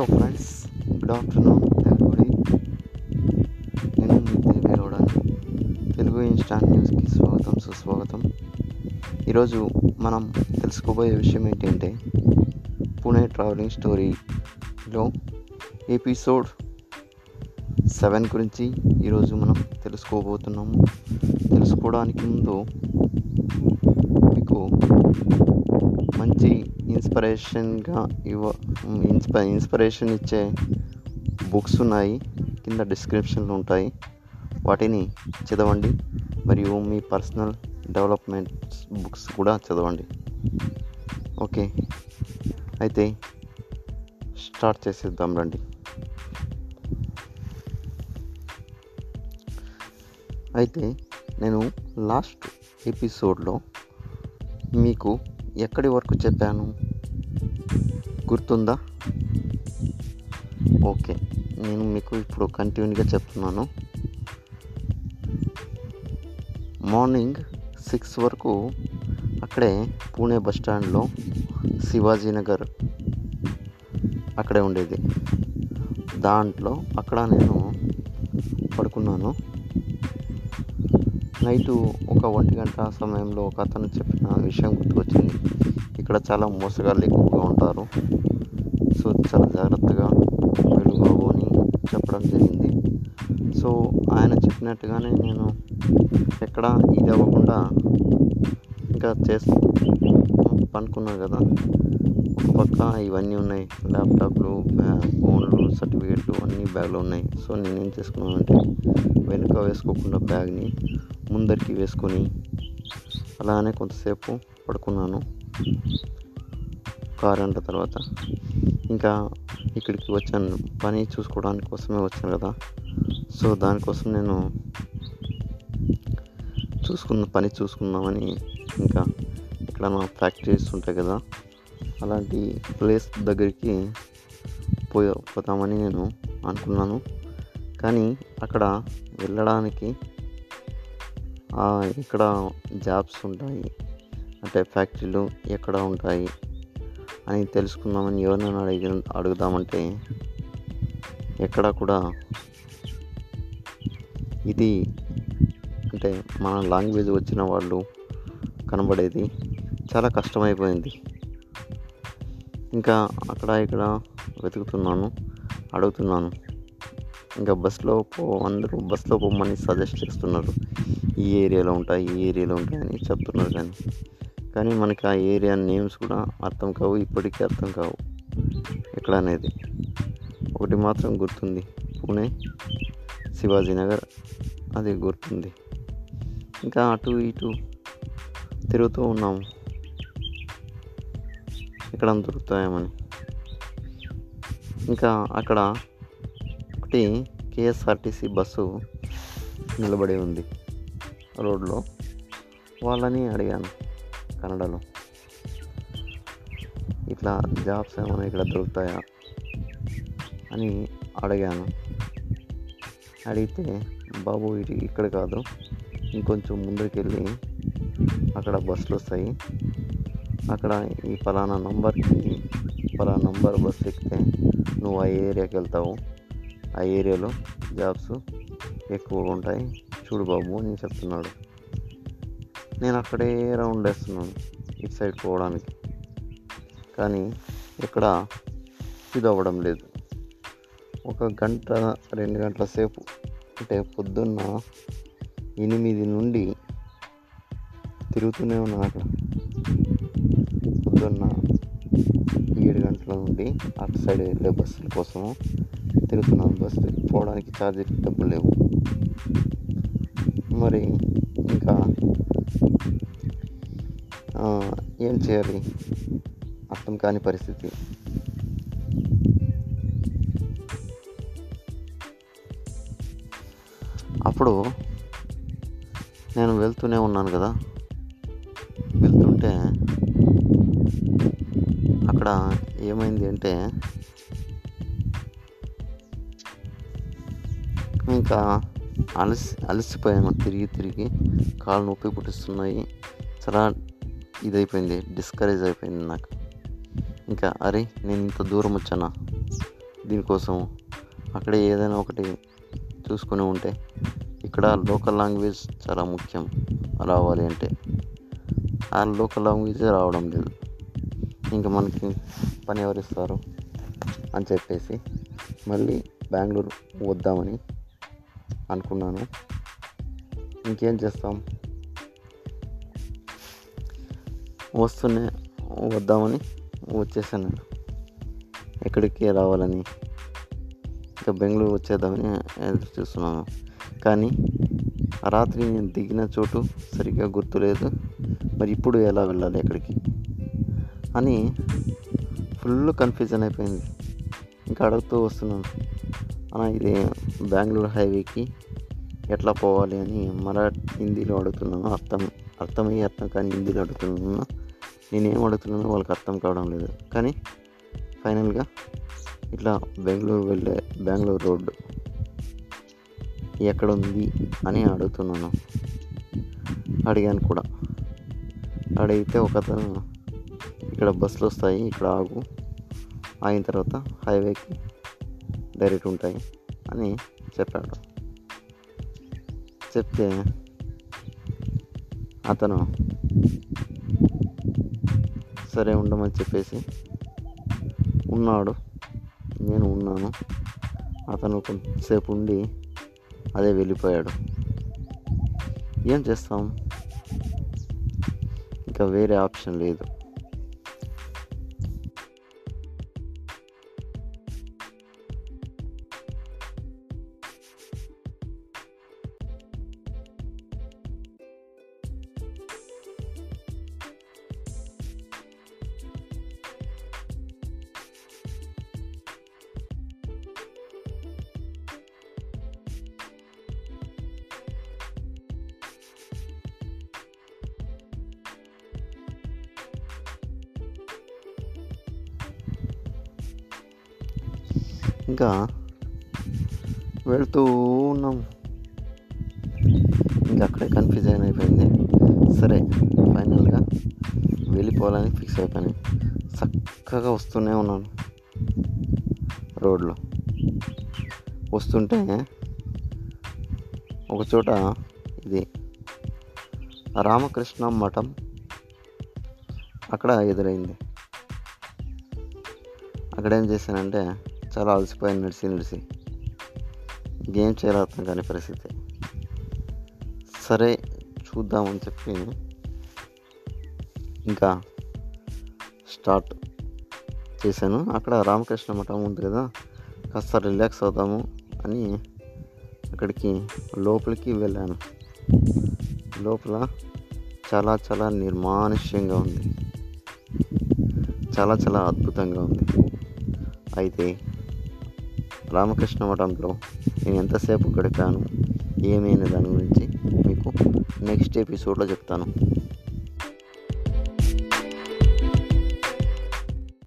Hello friends good afternoon everybody నేను మీ Telugu Insta న్యూస్కి స్వాగతం సుస్వాగతం ఈరోజు మనం తెలుసుకోబోయే విషయం ఏంటంటే పూణే ట్రావెలింగ్ స్టోరీలో ఎపిసోడ్ సెవెన్ గురించి ఈరోజు మనం తెలుసుకోబోతున్నాము తెలుసుకోవడానికి ముందు మీకు ఇన్స్పిరేషన్గా ఇవ్వ ఇన్స్ప ఇన్స్పిరేషన్ ఇచ్చే బుక్స్ ఉన్నాయి. కింద డిస్క్రిప్షన్లు ఉంటాయి. వాటిని చదవండి మరియు మీ పర్సనల్ డెవలప్మెంట్ బుక్స్ కూడా చదవండి. ఓకే అయితే స్టార్ట్ చేసేద్దాం రండి. అయితే నేను లాస్ట్ ఎపిసోడ్లో మీకు ఎక్కడి వరకు చెప్పాను? గుర్తుందా? ఓకే నేను మీకు ఇప్పుడు కంటిన్యూగా చెప్తున్నాను. మార్నింగ్ సిక్స్ వరకు అక్కడే పూణే బస్ స్టాండ్లో శివాజీనగర్ అక్కడే ఉండేది. దాంట్లో అక్కడ నేను పడుకున్నాను. నైటు ఒక ఒంటి గంట సమయంలో ఒక అతను చెప్పిన విషయం గుర్తుకొచ్చింది. ఇక్కడ చాలా మోసగాళ్ళు ఎక్కువగా ఉంటారు. సో చాలా జాగ్రత్తగా వెలుగు అని చెప్పడం జరిగింది. సో ఆయన చెప్పినట్టుగానే నేను ఎక్కడ ఇది అవ్వకుండా ఇంకా చేస్తూ పనుకున్నాను కదా. ఒక పక్క ఇవన్నీ ఉన్నాయి. ల్యాప్టాప్లు ఫోన్లు సర్టిఫికేట్లు అన్నీ బ్యాగ్లో ఉన్నాయి. సో నేనేం చేసుకున్నానంటే వెనుక వేసుకోకుండా బ్యాగ్ని ముందరికి వేసుకొని అలానే కొంతసేపు పడుకున్నాను. కారు గంట తర్వాత. ఇంకా ఇక్కడికి వచ్చాను. పని చూసుకోవడానికి కోసమే వచ్చాను కదా. సో దానికోసం నేను చూసుకున్న పని చూసుకుందామని ఇంకా ఇక్కడ నా ఫ్యాక్టరీస్ ఉంటాయి కదా. అలాంటి ప్లేస్ దగ్గరికి పోయి పోతామని నేను అనుకున్నాను. కానీ అక్కడ వెళ్ళడానికి ఇక్కడ జాబ్స్ ఉంటాయి. అంటే ఫ్యాక్టరీలు ఎక్కడ ఉంటాయి అని తెలుసుకుందామని ఎవరినైనా అడిగి అడుగుదామంటే ఎక్కడ కూడా ఇది అంటే మన లాంగ్వేజ్ వచ్చిన వాళ్ళు కనబడేది చాలా కష్టమైపోయింది. ఇంకా అక్కడ ఇక్కడ వెతుకుతున్నాను అడుగుతున్నాను. ఇంకా బస్సులో పో అందరూ బస్సులో పోమని సజెస్ట్ చేస్తున్నారు. ఈ ఏరియాలో ఉంటాయి ఈ ఏరియాలో ఉంటాయి అని చెప్తున్నారు కానీ. కానీ మనకి ఆ ఏరియా నేమ్స్ కూడా అర్థం కావు ఇప్పటికీ అర్థం కావు. ఎక్కడ అనేది. ఒకటి మాత్రం గుర్తుంది. పూణే శివాజీనగర్ అది గుర్తుంది. ఇంకా అటు ఇటు తిరుగుతూ ఉన్నాము ఎక్కడ దొరుకుతాయేమని ఇంకా అక్కడ ఒకటి కేఎస్ఆర్టీసీ బస్సు నిలబడి ఉంది. రోడ్లో వాళ్ళని అడిగాను కన్నడలో. ఇట్లా జాబ్స్ ఏమైనా ఇక్కడ దొరుకుతాయా అని అడిగాను. అడిగితే బాబు ఇది ఇక్కడ కాదు. ఇంకొంచెం ముందుకెళ్ళి అక్కడ బస్సులు వస్తాయి. అక్కడ ఈ ఫలానా నంబర్కి ఫలానా నంబర్ బస్సు ఎక్కితే నువ్వు ఆ ఏరియాకి వెళ్తావు. ఆ ఏరియాలో జాబ్స్ ఎక్కువగా ఉంటాయి. చూడు బాబు అని చెప్తున్నాడు నేను అక్కడే రౌండ్ వేస్తున్నాను ఇటు సైడ్ పోవడానికి. కానీ ఇక్కడ ఇది అవ్వడం లేదు. ఒక గంట రెండు గంటల సేపు అంటే పొద్దున్న ఎనిమిది నుండి తిరుగుతూనే ఉన్నాను అక్కడ. పొద్దున్న ఏడు గంటల నుండి అటు సైడ్ వెళ్ళే బస్సుల కోసం తిరుగుతున్నాను. బస్సు పోవడానికి ఛార్జీలు డబ్బులు లేవు. మరి ఇంకా ఏం చేయాలి? అర్థం కాని పరిస్థితి. అప్పుడు నేను వెళ్తూనే ఉన్నాను కదా. వెళ్తుంటే అక్కడ ఏమైంది అంటే ఇంకా అలసి అలసిపోయాను. తిరిగి తిరిగి కాళ్ళు నొప్పి పుట్టిస్తున్నాయి. చాలా ఇదైపోయింది. డిస్కరేజ్ అయిపోయింది నాకు. ఇంకా అరే నేను ఇంత దూరం వచ్చానా? దీనికోసం అక్కడే ఏదైనా ఒకటి చూసుకొని ఉంటే ఇక్కడ లోకల్ లాంగ్వేజ్ చాలా ముఖ్యం. రావాలి అంటే. ఆ లోకల్ లాంగ్వేజ్ రావడం లేదు. ఇంకా మనకి పని ఎవరిస్తారు? అని చెప్పేసి మళ్ళీ బెంగళూరు వద్దామని అనుకున్నాను. ఇంకేం చేస్తాం? వస్తూనే వద్దామని వచ్చేసాను. ఎక్కడికి రావాలని ఇంకా బెంగళూరు వచ్చేద్దామని ఎదురు చూస్తున్నాను. కానీ రాత్రి నేను దిగిన చోటు సరిగ్గా గుర్తులేదు. మరి ఇప్పుడు ఎలా వెళ్ళాలి ఎక్కడికి? అని ఫుల్ కన్ఫ్యూజన్ అయిపోయింది. ఇంకా అడుగుతూ వస్తున్నాను. అన్న ఇది బెంగళూరు హైవేకి ఎట్లా పోవాలి అని మరా హిందీలో అడుగుతున్నాను. అర్థం అర్థమయ్యే అర్థం కానీ హిందీలో అడుగుతున్నాను. నేనేం అడుగుతున్నానో వాళ్ళకి అర్థం కావడం లేదు. కానీ ఫైనల్గా ఇట్లా బెంగళూరు వెళ్ళే బెంగళూరు రోడ్డు ఎక్కడ ఉంది అని అడుగుతున్నాను. అడిగాను కూడా. అడిగితే ఒక అతను ఇక్కడ బస్సులు వస్తాయి ఇక్కడ ఆగు. ఆగిన తర్వాత హైవేకి డైరెక్ట్ ఉంటాయి అని చెప్పాడు. చెప్తే అతను సరే ఉండమని చెప్పేసి ఉన్నాడు నేను ఉన్నాను. అతను కొంతసేపు ఉండి అదే వెళ్ళిపోయాడు. ఏం చేస్తాం? ఇంకా వేరే ఆప్షన్ లేదు. ఇంకా వెళ్తూ ఉన్నాం. ఇంకా అక్కడే కన్ఫ్యూజన్ అయిపోయింది. సరే ఫైనల్గా వెళ్ళిపోవాలని ఫిక్స్ అయిపోయాను చక్కగా వస్తూనే ఉన్నాను రోడ్లో. వస్తుంటే ఒక చోట ఇది రామకృష్ణ మఠం అక్కడ ఎదురైంది. అక్కడ ఏం చేశానంటే చాలా అలసిపోయాను నడిచి నడిచి గేమ్ చేయాలో కాని పరిస్థితి. సరే చూద్దామని చెప్పి ఇంకా స్టార్ట్ చేశాను. అక్కడ రామకృష్ణ మఠం ఉంది కదా కాస్త రిలాక్స్ అవుదాము అని అక్కడికి లోపలికి వెళ్ళాను. లోపల చాలా చాలా నిర్మానుష్యంగా ఉంది. చాలా చాలా అద్భుతంగా ఉంది. అయితే రామకృష్ణ మఠంలో నేను ఎంతసేపు గడిపాను? ఏమైనా దాని గురించి మీకు నెక్స్ట్ ఎపిసోడ్లో చెప్తాను.